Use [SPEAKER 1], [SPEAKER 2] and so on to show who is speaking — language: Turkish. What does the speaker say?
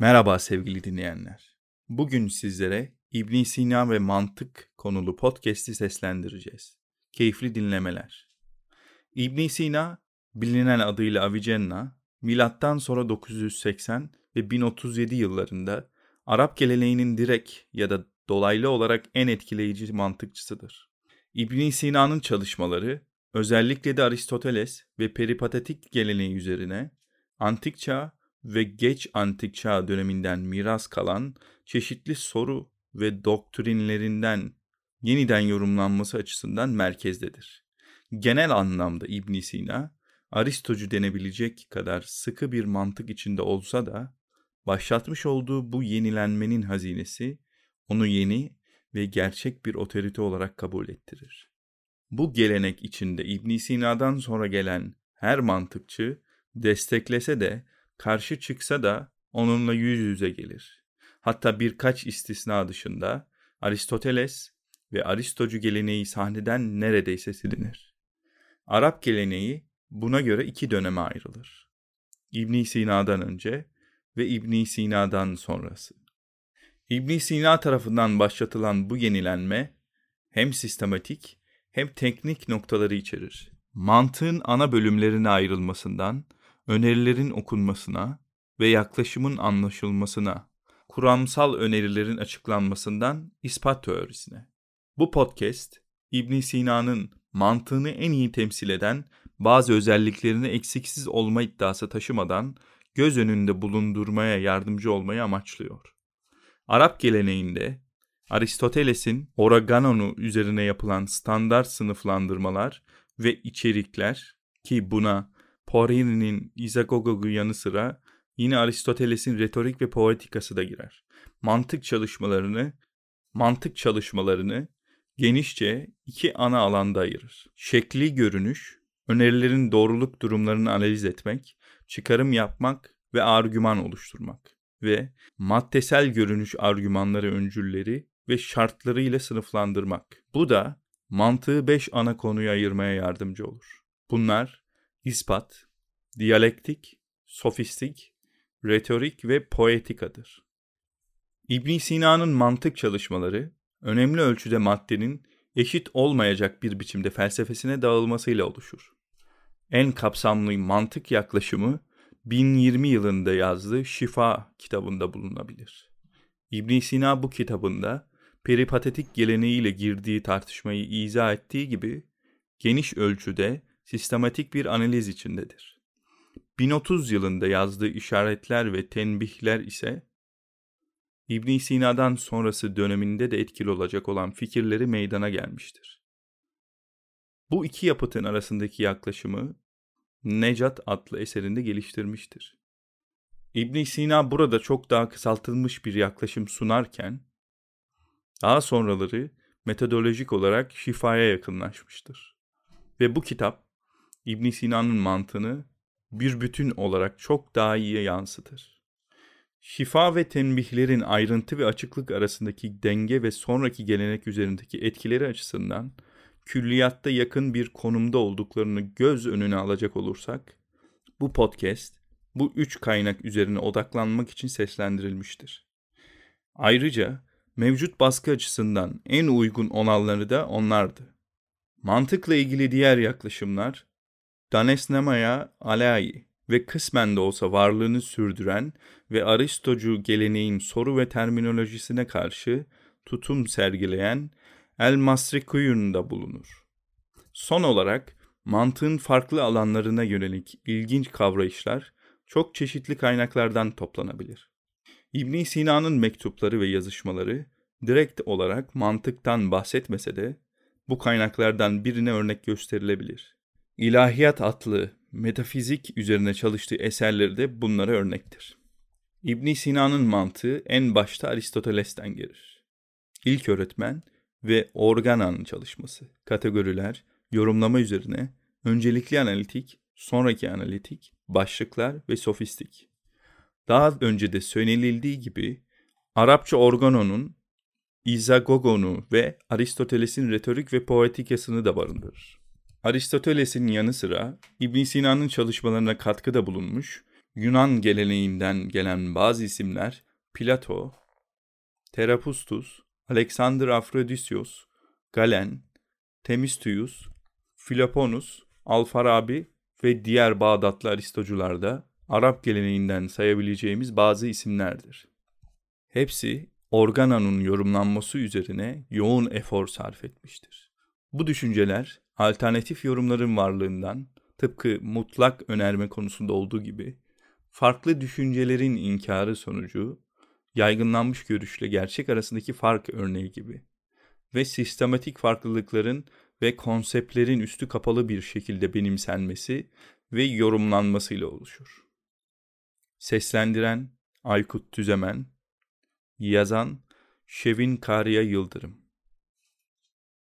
[SPEAKER 1] Merhaba sevgili dinleyenler. Bugün sizlere İbn Sina ve mantık konulu podcast'i seslendireceğiz. Keyifli dinlemeler. İbn Sina, bilinen adıyla Avicenna, milattan sonra 980 ve 1037 yıllarında Arap geleneğinin direkt ya da dolaylı olarak en etkileyici mantıkçısıdır. İbn Sina'nın çalışmaları özellikle de Aristoteles ve peripatetik geleneği üzerine antik çağ ve geç antik çağ döneminden miras kalan çeşitli soru ve doktrinlerinden yeniden yorumlanması açısından merkezdedir. Genel anlamda İbn Sina, Aristocu denebilecek kadar sıkı bir mantık içinde olsa da, başlatmış olduğu bu yenilenmenin hazinesi, onu yeni ve gerçek bir otorite olarak kabul ettirir. Bu gelenek içinde İbn Sina'dan sonra gelen her mantıkçı desteklese de karşı çıksa da onunla yüz yüze gelir. Hatta birkaç istisna dışında Aristoteles ve Aristocu geleneği sahneden neredeyse silinir. Arap geleneği buna göre iki döneme ayrılır. İbn Sina'dan önce ve İbn Sina'dan sonrası. İbn Sina tarafından başlatılan bu yenilenme hem sistematik hem teknik noktaları içerir. Mantığın ana bölümlerine ayrılmasından önerilerin okunmasına ve yaklaşımın anlaşılmasına, kuramsal önerilerin açıklanmasından ispat teorisine. Bu podcast, İbn Sina'nın mantığını en iyi temsil eden bazı özelliklerini eksiksiz olma iddiası taşımadan göz önünde bulundurmaya yardımcı olmayı amaçlıyor. Arap geleneğinde Aristoteles'in Oraganon'u üzerine yapılan standart sınıflandırmalar ve içerikler ki buna Porini'nin İzagogog'u yanı sıra yine Aristoteles'in retorik ve poetikası da girer. Mantık çalışmalarını mantık çalışmalarını genişçe iki ana alanda ayırır. Şekli görünüş, önerilerin doğruluk durumlarını analiz etmek, çıkarım yapmak ve argüman oluşturmak ve maddesel görünüş argümanları öncülleri ve şartlarıyla sınıflandırmak. Bu da mantığı beş ana konuya ayırmaya yardımcı olur. Bunlar ispat, diyalektik, sofistik, retorik ve poetikadır. İbn Sina'nın mantık çalışmaları önemli ölçüde maddenin eşit olmayacak bir biçimde felsefesine dağılmasıyla oluşur. En kapsamlı mantık yaklaşımı 1020 yılında yazdığı Şifa kitabında bulunabilir. İbn Sina bu kitabında peripatetik geleneğiyle girdiği tartışmayı izah ettiği gibi geniş ölçüde sistematik bir analiz içindedir. 1030 yılında yazdığı işaretler ve tenbihler ise İbn Sina'dan sonrası döneminde de etkili olacak olan fikirleri meydana gelmiştir. Bu iki yapıtın arasındaki yaklaşımı Necat adlı eserinde geliştirmiştir. İbn Sina burada çok daha kısaltılmış bir yaklaşım sunarken daha sonraları metodolojik olarak şifaya yakınlaşmıştır. Ve bu kitap İbn Sina'nın mantığını bir bütün olarak çok daha iyi yansıtır. Şifa ve tenbihlerin ayrıntı ve açıklık arasındaki denge ve sonraki gelenek üzerindeki etkileri açısından külliyatta yakın bir konumda olduklarını göz önüne alacak olursak, bu podcast bu üç kaynak üzerine odaklanmak için seslendirilmiştir. Ayrıca mevcut baskı açısından en uygun olanları da onlardı. Mantıkla ilgili diğer yaklaşımlar Danesnamaya alai ve kısmen de olsa varlığını sürdüren ve Aristocu geleneğin soru ve terminolojisine karşı tutum sergileyen El Masrikuyun'da bulunur. Son olarak mantığın farklı alanlarına yönelik ilginç kavrayışlar çok çeşitli kaynaklardan toplanabilir. İbn Sina'nın mektupları ve yazışmaları direkt olarak mantıktan bahsetmese de bu kaynaklardan birine örnek gösterilebilir. İlahiyat adlı metafizik üzerine çalıştığı eserleri de bunlara örnektir. İbn Sina'nın mantığı en başta Aristoteles'ten gelir. İlk öğretmen ve organan çalışması, kategoriler, yorumlama üzerine öncelikli analitik, sonraki analitik, başlıklar ve sofistik. Daha önce de söylenildiği gibi Arapça organonun İzagogonu ve Aristoteles'in retorik ve poetikasını da barındırır. Aristoteles'in yanı sıra İbn Sina'nın çalışmalarına katkıda bulunmuş Yunan geleneğinden gelen bazı isimler Plato, Terapustus, Alexander Afrodisios, Galen, Themistius, Philoponus, Alfarabi ve diğer Bağdatlı Aristocular da Arap geleneğinden sayabileceğimiz bazı isimlerdir. Hepsi organanın yorumlanması üzerine yoğun efor sarf etmiştir. Bu düşünceler alternatif yorumların varlığından tıpkı mutlak önerme konusunda olduğu gibi farklı düşüncelerin inkarı sonucu yaygınlanmış görüşle gerçek arasındaki fark örneği gibi ve sistematik farklılıkların ve konseptlerin üstü kapalı bir şekilde benimsenmesi ve yorumlanmasıyla oluşur. Seslendiren Aykut Tüzemen Yazan Şevin Kariya Yıldırım